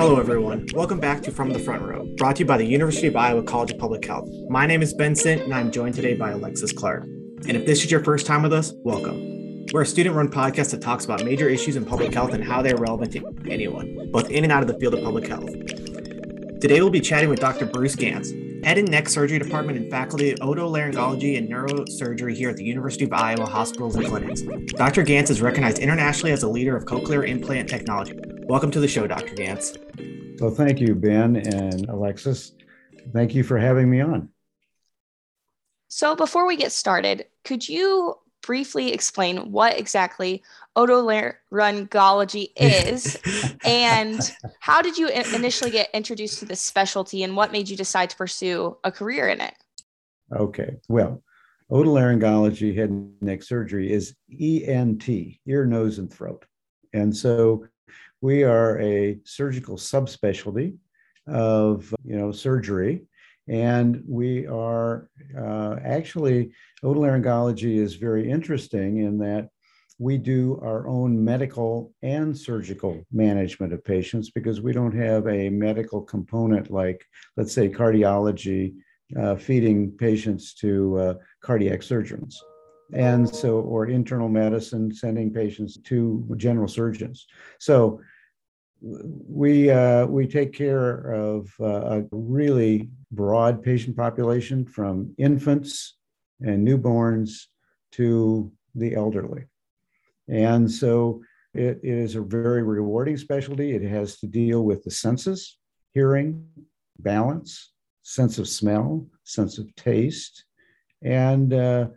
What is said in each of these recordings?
Hello, everyone. Welcome back to From the Front Row, brought to you by the University of Iowa College of Public Health. My name is Benson, and I'm joined today by Alexis Clark. And if this is your first time with us, welcome. We're a student run podcast that talks about major issues in public health and how they are relevant to anyone, both in and out of the field of public health. Today, we'll be chatting with Dr. Bruce Gantz, head and neck surgery department and faculty of otolaryngology and neurosurgery here at the University of Iowa Hospitals and Clinics. Dr. Gantz is recognized internationally as a leader of cochlear implant technology. Welcome to the show, Dr. Gantz. So thank you, Ben and Alexis. Thank you for having me on. So before we get started, could you briefly explain what exactly otolaryngology is and how did you initially get introduced to this specialty and what made you decide to pursue a career in it? Okay, well, otolaryngology head and neck surgery is ENT, ear, nose, and throat. And so we are a surgical subspecialty of you know surgery and we are uh, actually, otolaryngology is very interesting in that we do our own medical and surgical management of patients because we don't have a medical component like, let's say, cardiology, uh, feeding patients to uh, cardiac surgeons. And so, or internal medicine, sending patients to general surgeons. So, we uh, we take care of uh, a really broad patient population from infants and newborns to the elderly. And so it is a very rewarding specialty. It has to deal with the senses, hearing, balance, sense of smell, sense of taste, and uh,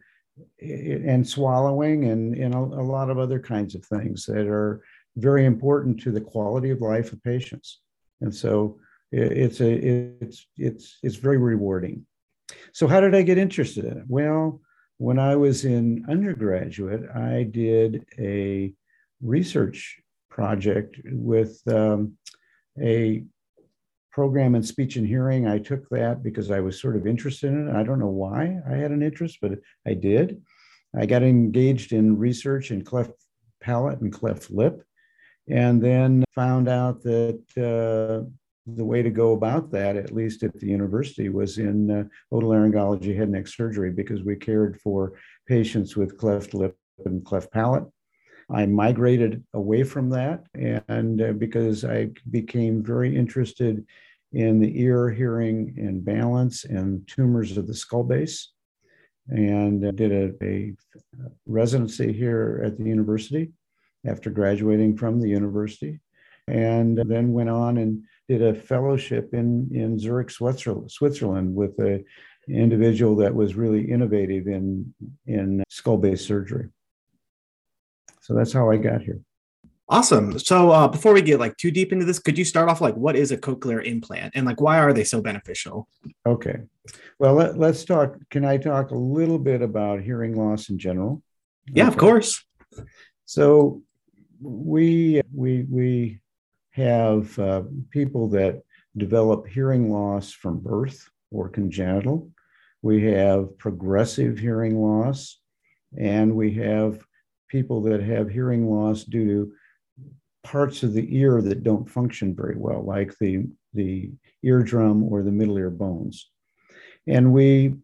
and swallowing, and, and a, a lot of other kinds of things that are very important to the quality of life of patients. And so it's a it's it's it's very rewarding. So how did I get interested in it? Well, when I was in undergraduate, I did a research project with um, a program in speech and hearing. I took that because I was sort of interested in it. I don't know why I had an interest, but I did. I got engaged in research in cleft palate and cleft lip, and then found out that uh, the way to go about that, at least at the university, was in uh, otolaryngology head and neck surgery because we cared for patients with cleft lip and cleft palate. I migrated away from that, and uh, because I became very interested in the ear, hearing, and balance and tumors of the skull base, and uh, did a, a residency here at the university after graduating from the university, and then went on and did a fellowship in, in Zurich, Switzerland, with an individual that was really innovative in, in skull base surgery. So that's how I got here. Awesome. So uh, before we get like too deep into this, could you start off like what is a cochlear implant and like why are they so beneficial? Okay. Well, let, us talk. Can I talk a little bit about hearing loss in general? Yeah, okay. of course. So we we we have uh, people that develop hearing loss from birth or congenital. We have progressive hearing loss, and we have people that have hearing loss due to parts of the ear that don't function very well, like the, the eardrum or the middle ear bones. And we,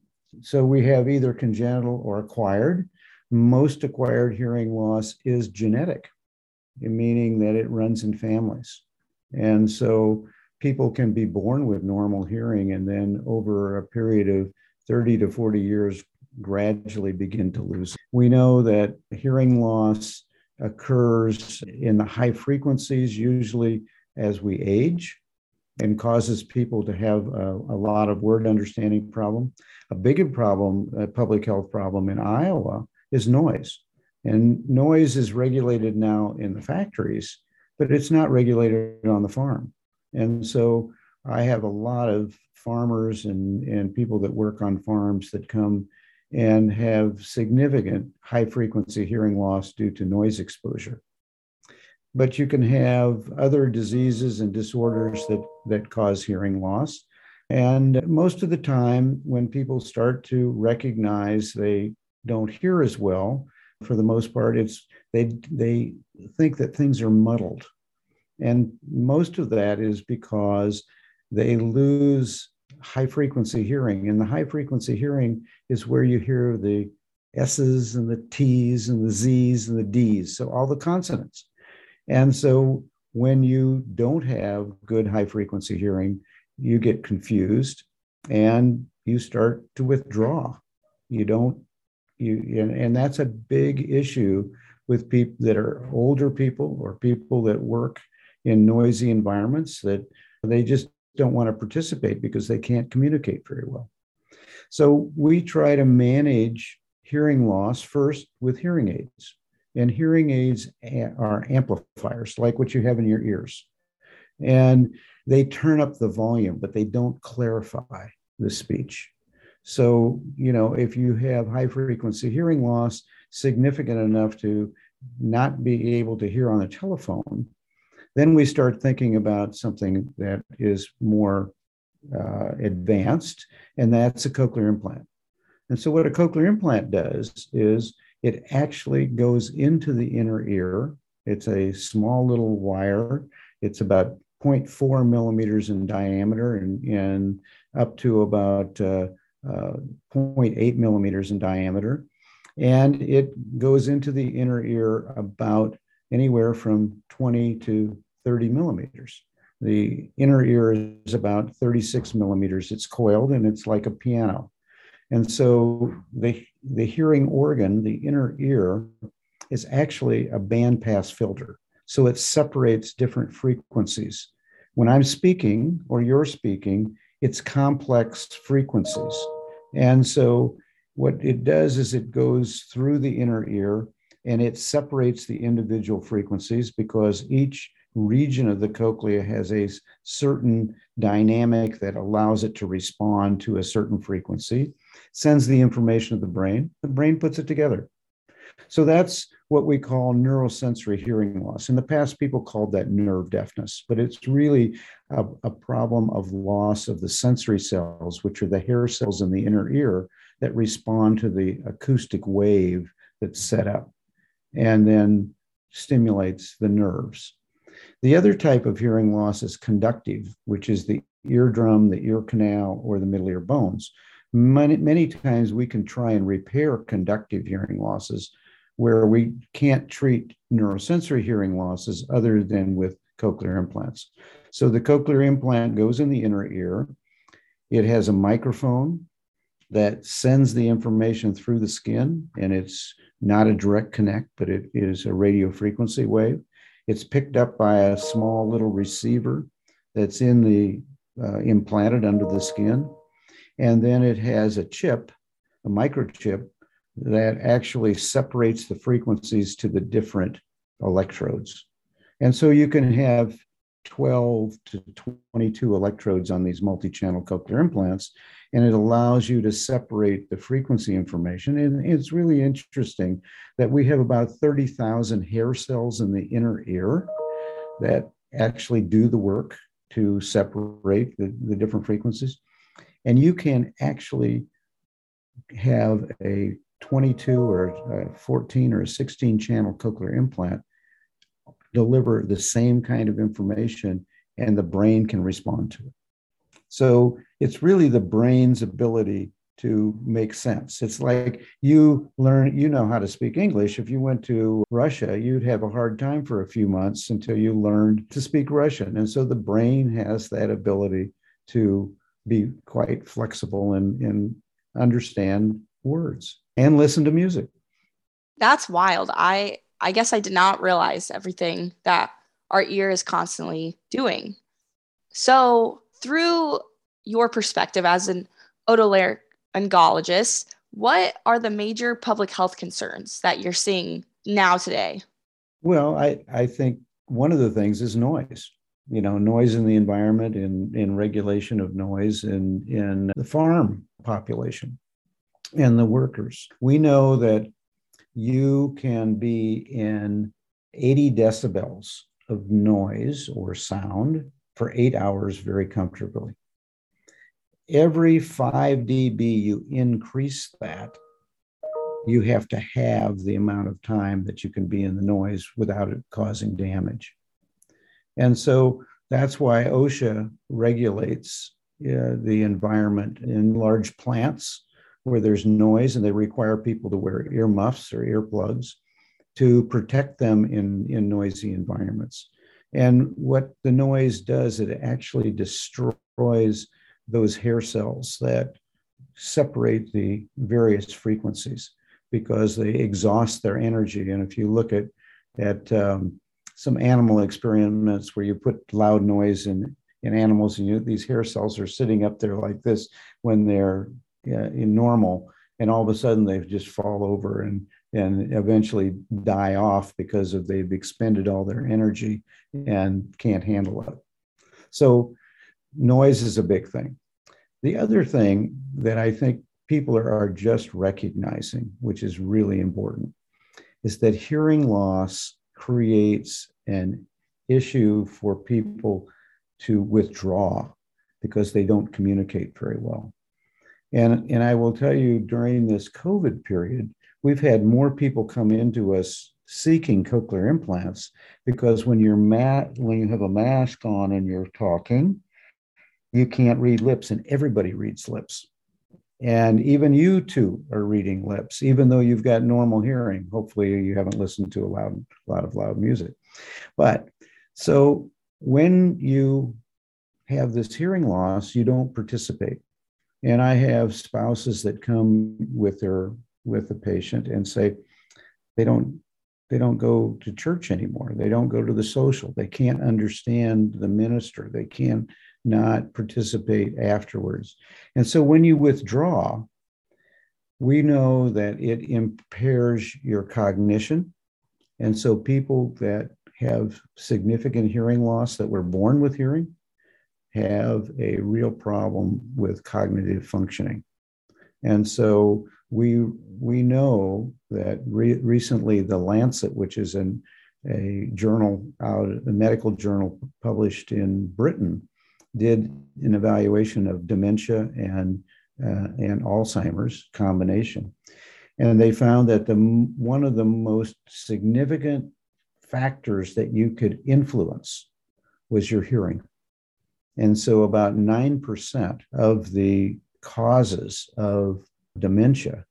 so we have either congenital or acquired. Most acquired hearing loss is genetic meaning that it runs in families. And so people can be born with normal hearing and then over a period of 30 to 40 years gradually begin to lose. We know that hearing loss occurs in the high frequencies, usually as we age, and causes people to have a, a lot of word understanding problem. A bigger problem, a public health problem in Iowa, is noise. And noise is regulated now in the factories, but it's not regulated on the farm. And so I have a lot of farmers and, and people that work on farms that come and have significant high frequency hearing loss due to noise exposure. But you can have other diseases and disorders that, that cause hearing loss. And most of the time, when people start to recognize they don't hear as well, for the most part, it's they they think that things are muddled, And most of that is because they lose high frequency hearing. And the high frequency hearing is where you hear the S's and the T's and the Z's and the D's. So all the consonants. And so when you don't have good high frequency hearing, you get confused and you start to withdraw. You don't, you, and, and that's a big issue with people that are older people or people that work in noisy environments that they just don't want to participate because they can't communicate very well. So we try to manage hearing loss first with hearing aids. And hearing aids are amplifiers, like what you have in your ears. And they turn up the volume, but they don't clarify the speech. So, you know, if you have high frequency hearing loss significant enough to not be able to hear on the telephone, then we start thinking about something that is more uh, advanced, and that's a cochlear implant. And so, what a cochlear implant does is it actually goes into the inner ear. It's a small little wire. It's about 0.4 millimeters in diameter and, and up to about uh, uh, 0.8 millimeters in diameter. And it goes into the inner ear about anywhere from 20 to 30 millimeters. The inner ear is about 36 millimeters. It's coiled and it's like a piano. And so the, the hearing organ, the inner ear, is actually a bandpass filter. So it separates different frequencies. When I'm speaking or you're speaking, it's complex frequencies. And so what it does is it goes through the inner ear and it separates the individual frequencies because each region of the cochlea has a certain dynamic that allows it to respond to a certain frequency, sends the information to the brain, the brain puts it together. So that's what we call neurosensory hearing loss. In the past, people called that nerve deafness, but it's really a, a, problem of loss of the sensory cells, which are the hair cells in the inner ear that respond to the acoustic wave that's set up and then stimulates the nerves. The other type of hearing loss is conductive, which is the eardrum, the ear canal, or the middle ear bones. Many, many times we can try and repair conductive hearing losses where we can't treat neurosensory hearing losses other than with cochlear implants. So the cochlear implant goes in the inner ear. It has a microphone that sends the information through the skin, and it's not a direct connect, but it is a radio frequency wave. It's picked up by a small little receiver that's in the uh, implanted under the skin. And then it has a chip, a microchip, that actually separates the frequencies to the different electrodes. And so you can have 12 to 22 electrodes on these multi channel cochlear implants and it allows you to separate the frequency information. And it's really interesting that we have about 30,000 hair cells in the inner ear that actually do the work to separate the, the different frequencies. And you can actually have a 22 or a 14 or a 16 channel cochlear implant deliver the same kind of information and the brain can respond to it. So it's really the brain's ability to make sense. It's like you learn, you know how to speak English. If you went to Russia, you'd have a hard time for a few months until you learned to speak Russian. And so the brain has that ability to be quite flexible and, and understand words and listen to music. That's wild. I I guess I did not realize everything that our ear is constantly doing. So through your perspective as an otolaryngologist, what are the major public health concerns that you're seeing now today? Well, I, I think one of the things is noise. You know, noise in the environment in, in regulation of noise in, in the farm population and the workers. We know that you can be in 80 decibels of noise or sound for eight hours very comfortably. Every 5 dB you increase that, you have to have the amount of time that you can be in the noise without it causing damage. And so that's why OSHA regulates uh, the environment in large plants where there's noise and they require people to wear earmuffs or earplugs to protect them in, in noisy environments. And what the noise does, it actually destroys those hair cells that separate the various frequencies because they exhaust their energy. And if you look at, at um, some animal experiments where you put loud noise in, in animals and you, these hair cells are sitting up there like this when they're Uh, in normal, and all of a sudden they just fall over and and eventually die off because of they've expended all their energy and can't handle it. So noise is a big thing. The other thing that I think people are, are just recognizing, which is really important, is that hearing loss creates an issue for people to withdraw because they don't communicate very well. And, and I will tell you during this COVID period, we've had more people come into us seeking cochlear implants because when you're mat when you have a mask on and you're talking, you can't read lips, and everybody reads lips. And even you too are reading lips, even though you've got normal hearing. Hopefully, you haven't listened to a loud, lot of loud music. But so when you have this hearing loss, you don't participate. And I have spouses that come with their with the patient and say they don't they don't go to church anymore. They don't go to the social. They can't understand the minister. They can't not participate afterwards. And so when you withdraw, we know that it impairs your cognition. And so people that have significant hearing loss that were born with hearing have a real problem with cognitive functioning. And so we we know that re- recently the Lancet, which is an, a journal out a medical journal published in Britain, did an evaluation of dementia and uh, and Alzheimer's combination, and they found that the one of the most significant factors that you could influence was your hearing. And so about 9% of the causes of dementia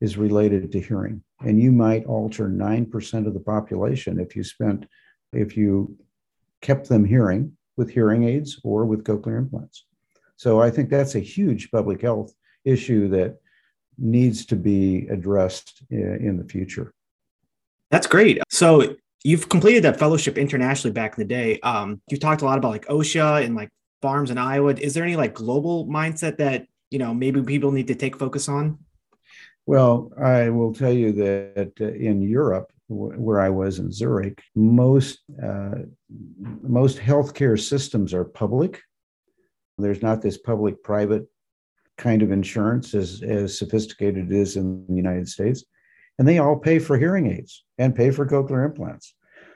is related to hearing. And you might alter 9% of the population if you spent, if you kept them hearing with hearing aids or with cochlear implants. So I think that's a huge public health issue that needs to be addressed in the future. That's great. So you've completed that fellowship internationally back in the day. Um, you talked a lot about like OSHA and like farms in Iowa. Is there any like global mindset that you know maybe people need to take focus on? Well, I will tell you that uh, in Europe, where I was in Zurich, most uh, most healthcare systems are public. There's not this public-private kind of insurance as as sophisticated it is in the United States, and they all pay for hearing aids and pay for cochlear implants.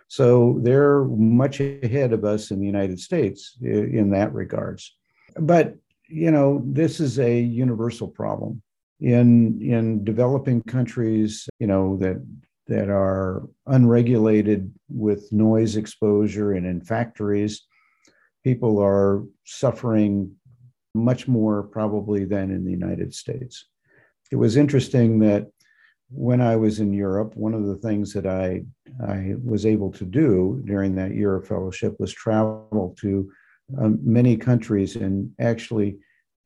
So they're much ahead of us in the United States in that regards. But you know, this is a universal problem in in developing countries, you know, that that are unregulated with noise exposure and in factories, people are suffering much more probably than in the United States. It was interesting that when I was in Europe, one of the things that I, I was able to do during that year of fellowship was travel to um, many countries and actually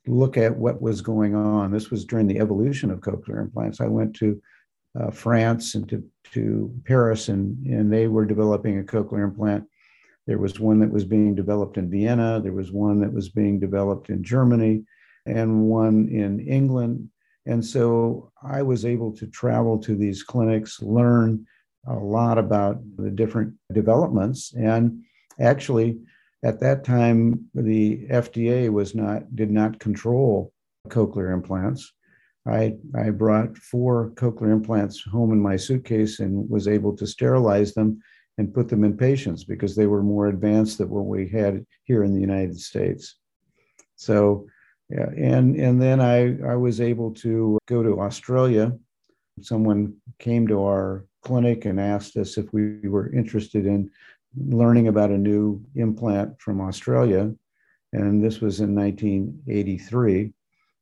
look at what was going on. This was during the evolution of cochlear implants. I went to uh, France and to, to Paris, and, and they were developing a cochlear implant. There was one that was being developed in Vienna, there was one that was being developed in Germany, and one in England and so I was able to travel to these clinics, learn a lot about the different developments. And actually, at that time, the FDA was not did not control cochlear implants. I, I brought four cochlear implants home in my suitcase and was able to sterilize them and put them in patients because they were more advanced than what we had here in the United States. So yeah, and and then I I was able to go to Australia. Someone came to our clinic and asked us if we were interested in learning about a new implant from Australia. And this was in 1983.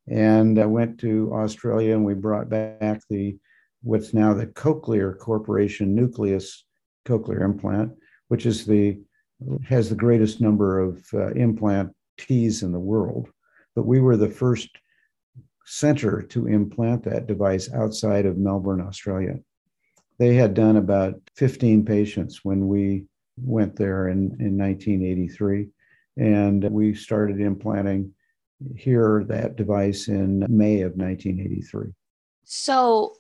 And I went to Australia and we brought back the what's now the Cochlear Corporation Nucleus cochlear implant, which is the has the greatest number of uh, implantees in the world. But we were the first center to implant that device outside of Melbourne, Australia. They had done about 15 patients when we went there in, in 1983. And we started implanting here that device in May of 1983. So,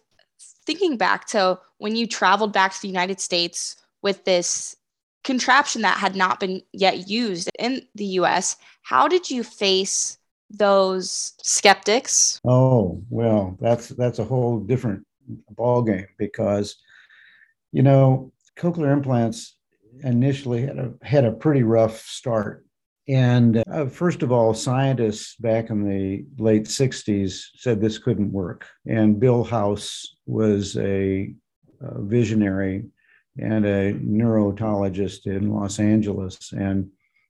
thinking back to when you traveled back to the United States with this contraption that had not been yet used in the US, how did you face those skeptics? Oh, well, that's that's a whole different ballgame because you know, cochlear implants initially had a had a pretty rough start. And uh, first of all, scientists back in the late 60s said this couldn't work. And Bill House was a, a visionary and a neurotologist in Los Angeles. And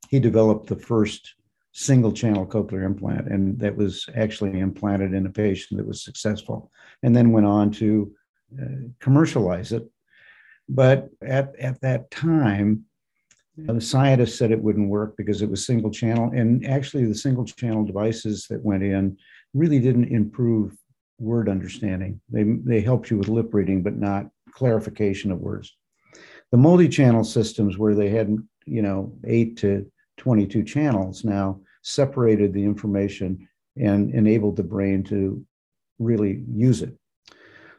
he developed the first single channel cochlear implant, and that was actually implanted in a patient that was successful, and then went on to uh, commercialize it. But at, at that time, the scientists said it wouldn't work because it was single channel. And actually, the single channel devices that went in really didn't improve word understanding. They, they helped you with lip reading, but not clarification of words. The multi channel systems, where they had, you know, eight to 22 channels now, separated the information and enabled the brain to really use it.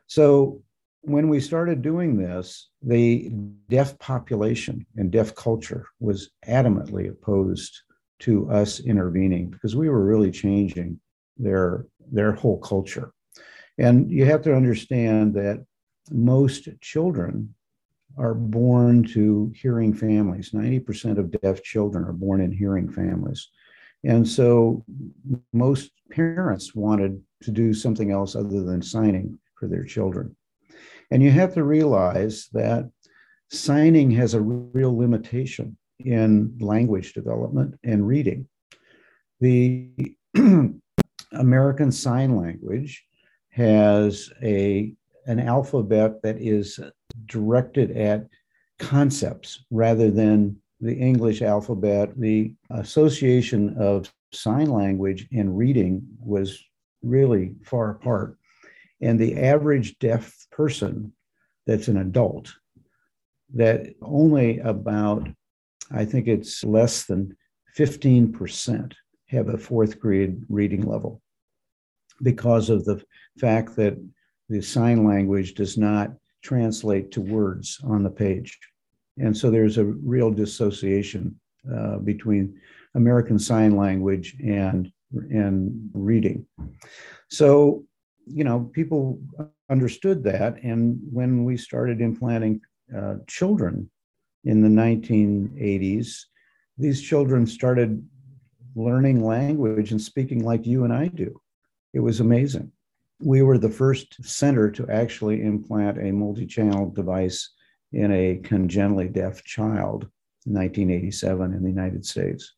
So when we started doing this, the deaf population and deaf culture was adamantly opposed to us intervening because we were really changing their their whole culture. And you have to understand that most children are born to hearing families. 90% of deaf children are born in hearing families. And so most parents wanted to do something else other than signing for their children. And you have to realize that signing has a real limitation in language development and reading. The American Sign Language has a, an alphabet that is directed at concepts rather than the English alphabet, the association of sign language and reading was really far apart. And the average deaf person that's an adult, that only about, I think it's less than 15% have a fourth grade reading level because of the fact that the sign language does not translate to words on the page. And so there's a real dissociation uh, between American Sign Language and, and reading. So, you know, people understood that. And when we started implanting uh, children in the 1980s, these children started learning language and speaking like you and I do. It was amazing. We were the first center to actually implant a multi channel device in a congenitally deaf child in 1987 in the United States.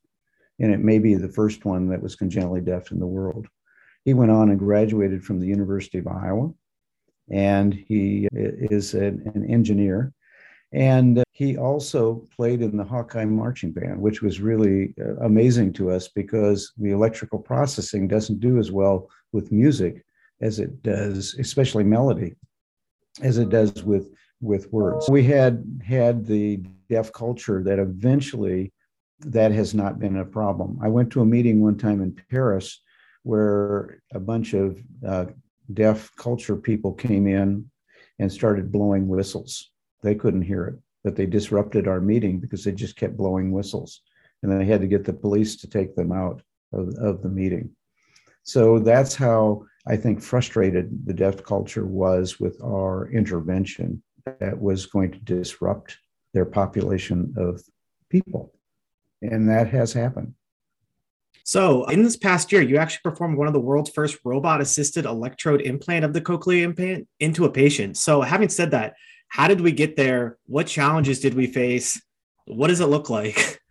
And it may be the first one that was congenitally deaf in the world. He went on and graduated from the University of Iowa, and he is an, engineer. And he also played in the Hawkeye Marching Band, which was really uh, amazing to us because the electrical processing doesn't do as well with music as it does, especially melody, as it does with with words. We had had the deaf culture that eventually that has not been a problem. I went to a meeting one time in Paris where a bunch of uh, deaf culture people came in and started blowing whistles. They couldn't hear it, but they disrupted our meeting because they just kept blowing whistles. And then they had to get the police to take them out of, of the meeting. So that's how I think frustrated the deaf culture was with our intervention that was going to disrupt their population of people. And that has happened. So, in this past year, you actually performed one of the world's first robot assisted electrode implant of the cochlear implant into a patient. So, having said that, how did we get there? What challenges did we face? What does it look like?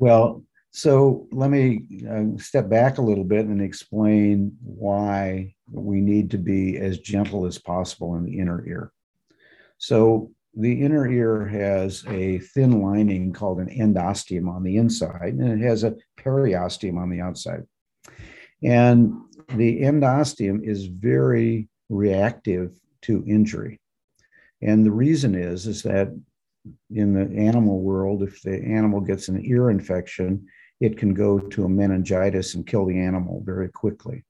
Well, so let me uh, step back a little bit and explain why we need to be as gentle as possible in the inner ear. So the inner ear has a thin lining called an endosteum on the inside, and it has a periosteum on the outside. And the endosteum is very reactive to injury. And the reason is, is that in the animal world, if the animal gets an ear infection, it can go to a meningitis and kill the animal very quickly.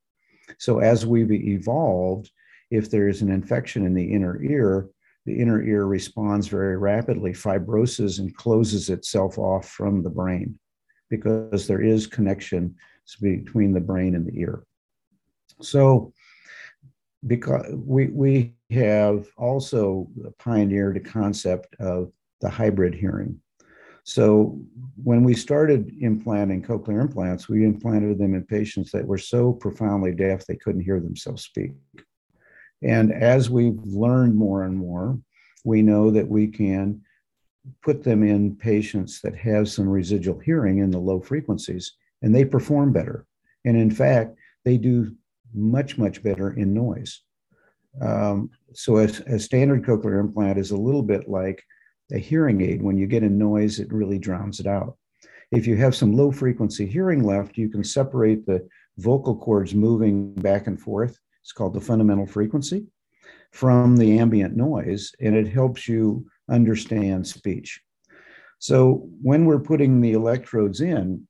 So, as we've evolved, if there's an infection in the inner ear, the inner ear responds very rapidly, fibroses and closes itself off from the brain because there is connection between the brain and the ear. So, because we, we have also pioneered a concept of the hybrid hearing. So when we started implanting cochlear implants, we implanted them in patients that were so profoundly deaf they couldn't hear themselves speak. And as we've learned more and more, we know that we can put them in patients that have some residual hearing in the low frequencies, and they perform better. And in fact, they do much, much better in noise. Um, so a, a standard cochlear implant is a little bit like a hearing aid. When you get a noise, it really drowns it out. If you have some low frequency hearing left, you can separate the vocal cords moving back and forth. It's called the fundamental frequency from the ambient noise, and it helps you understand speech. So when we're putting the electrodes in,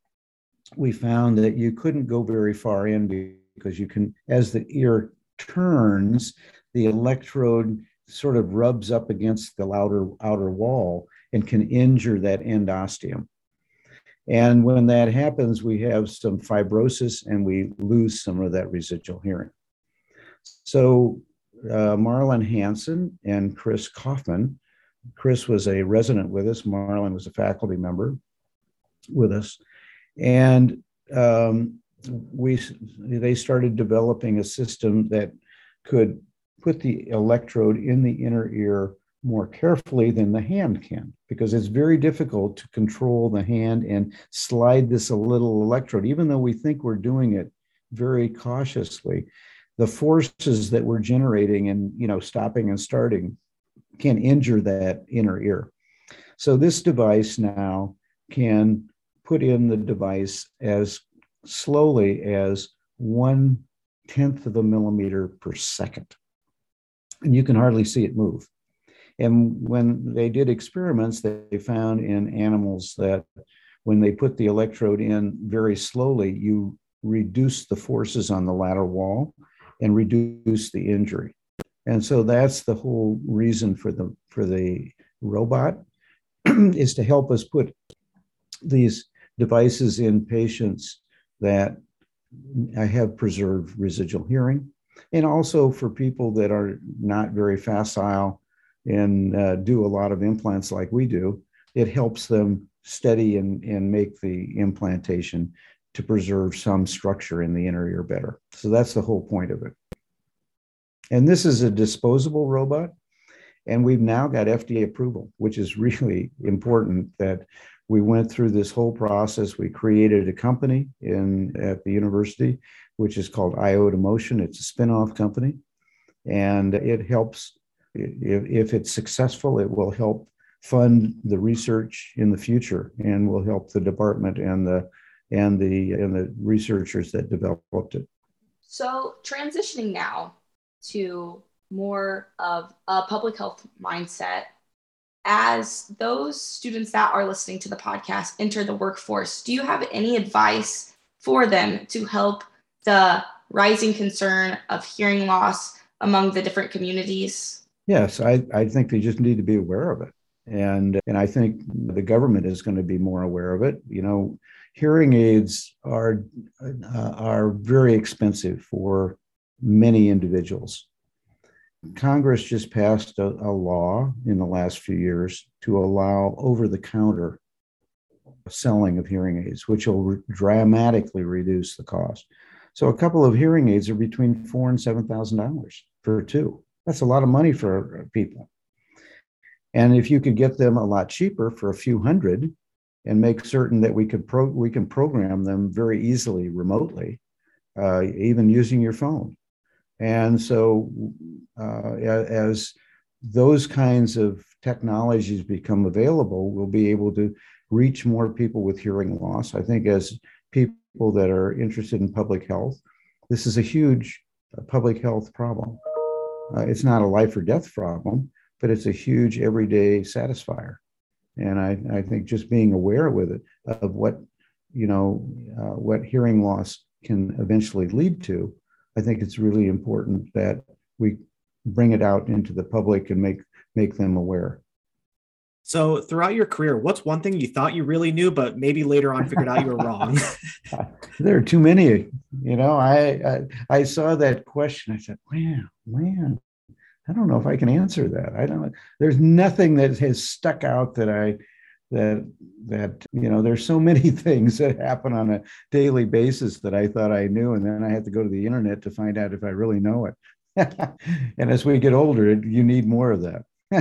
we found that you couldn't go very far in because you can, as the ear turns, the electrode sort of rubs up against the louder outer wall and can injure that endosteum. And when that happens, we have some fibrosis and we lose some of that residual hearing. So, uh, Marlan Hansen and Chris Kaufmann, Chris was a resident with us, Marlan was a faculty member with us. And um, we they started developing a system that could put the electrode in the inner ear more carefully than the hand can because it's very difficult to control the hand and slide this a little electrode. Even though we think we're doing it very cautiously the forces that we're generating and you know stopping and starting can injure that inner ear so this device now can put in the device as slowly as one tenth of a millimeter per second. And you can hardly see it move. And when they did experiments, they found in animals that when they put the electrode in very slowly, you reduce the forces on the lateral wall and reduce the injury. And so that's the whole reason for the for the robot is to help us put these devices in patients that have preserved residual hearing, and also for people that are not very facile and uh, do a lot of implants like we do, it helps them steady and, and make the implantation to preserve some structure in the inner ear better. So that's the whole point of it. And this is a disposable robot. And we've now got FDA approval, which is really important that we went through this whole process. We created a company in at the university, which is called iotaMotion. It's a spin-off company, and it helps. If, if it's successful, it will help fund the research in the future, and will help the department and the and the and the researchers that developed it. So transitioning now to more of a public health mindset as those students that are listening to the podcast enter the workforce, do you have any advice for them to help the rising concern of hearing loss among the different communities? Yes, I, I think they just need to be aware of it. And, and I think the government is going to be more aware of it. You know, hearing aids are, uh, are very expensive for many individuals. Congress just passed a, a, law in the last few years to allow over the counter selling of hearing aids, which will re- dramatically reduce the cost. So a couple of hearing aids are between four and seven thousand dollars for two. That's a lot of money for people. And if you could get them a lot cheaper for a few hundred and make certain that we could pro- we can program them very easily remotely, uh, even using your phone. And so uh, as those kinds of technologies become available, we'll be able to reach more people with hearing loss. I think as people that are interested in public health, this is a huge uh, public health problem. Uh, it's not a life or death problem, but it's a huge everyday satisfier. And I, I think just being aware with it of what, you know, uh, what hearing loss can eventually lead to, I think it's really important that we bring it out into the public and make make them aware. So, throughout your career, what's one thing you thought you really knew, but maybe later on figured out you were wrong? there are too many. You know, I, I, I saw that question. I said, "Man, man, I don't know if I can answer that. I don't. There's nothing that has stuck out that I that that you know there's so many things that happen on a daily basis that i thought i knew and then i had to go to the internet to find out if i really know it and as we get older you need more of that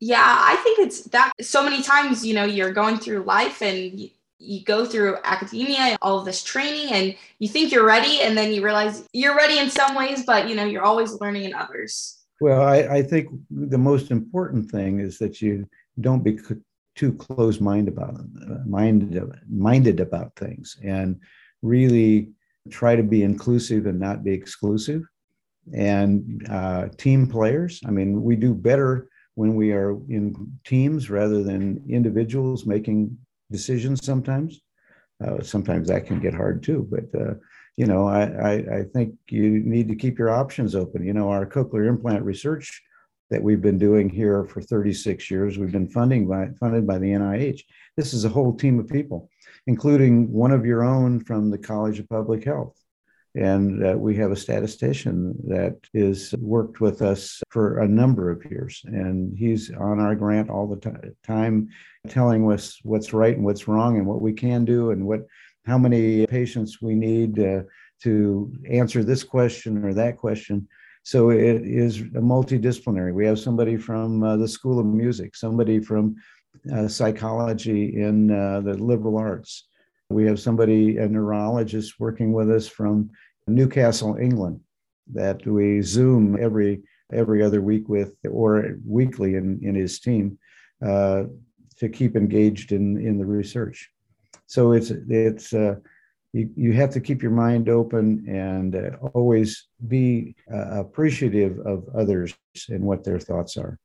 yeah, I think it's that so many times, you know, you're going through life and you, you go through academia, and all this training, and you think you're ready, and then you realize you're ready in some ways, but you know, you're always learning in others. Well, I, I think the most important thing is that you don't be too close-minded about minded minded about things, and really try to be inclusive and not be exclusive and uh, team players. I mean, we do better when we are in teams rather than individuals making decisions sometimes. Uh, sometimes that can get hard too, but uh, you know, I, I, I, think you need to keep your options open. You know, our cochlear implant research that we've been doing here for 36 years, we've been funding by, funded by the NIH. This is a whole team of people, including one of your own from the College of Public Health. And uh, we have a statistician that has worked with us for a number of years. And he's on our grant all the t- time, telling us what's right and what's wrong and what we can do and what how many patients we need uh, to answer this question or that question. So it is multidisciplinary. We have somebody from uh, the School of Music, somebody from uh, psychology in uh, the liberal arts. We have somebody, a neurologist, working with us from Newcastle, England, that we Zoom every every other week with, or weekly in, in his team, uh, to keep engaged in in the research. So it's it's uh, you, you have to keep your mind open and uh, always be uh, appreciative of others and what their thoughts are.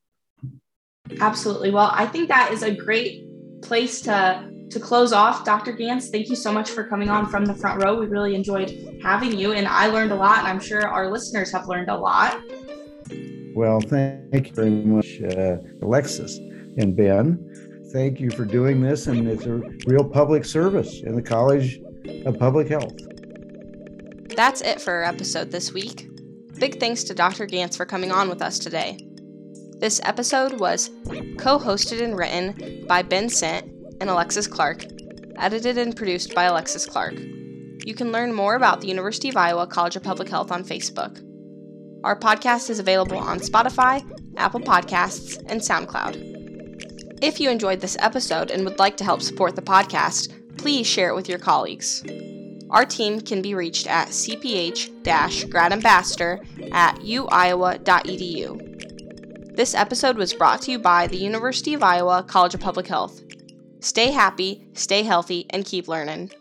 Absolutely. Well, I think that is a great place to to close off, Dr. Gantz, thank you so much for coming on from the front row. We really enjoyed having you, and I learned a lot, and I'm sure our listeners have learned a lot. Well, thank you very much, uh, Alexis and Ben. Thank you for doing this, and it's a real public service in the College of Public Health. That's it for our episode this week. Big thanks to Dr. Gantz for coming on with us today. This episode was co hosted and written by Ben Sant and Alexis Clark, edited and produced by Alexis Clark. You can learn more about the University of Iowa College of Public Health on Facebook. Our podcast is available on Spotify, Apple Podcasts, and SoundCloud. If you enjoyed this episode and would like to help support the podcast, please share it with your colleagues. Our team can be reached at cph gradambassador at uiowa.edu. This episode was brought to you by the University of Iowa College of Public Health. Stay happy, stay healthy, and keep learning.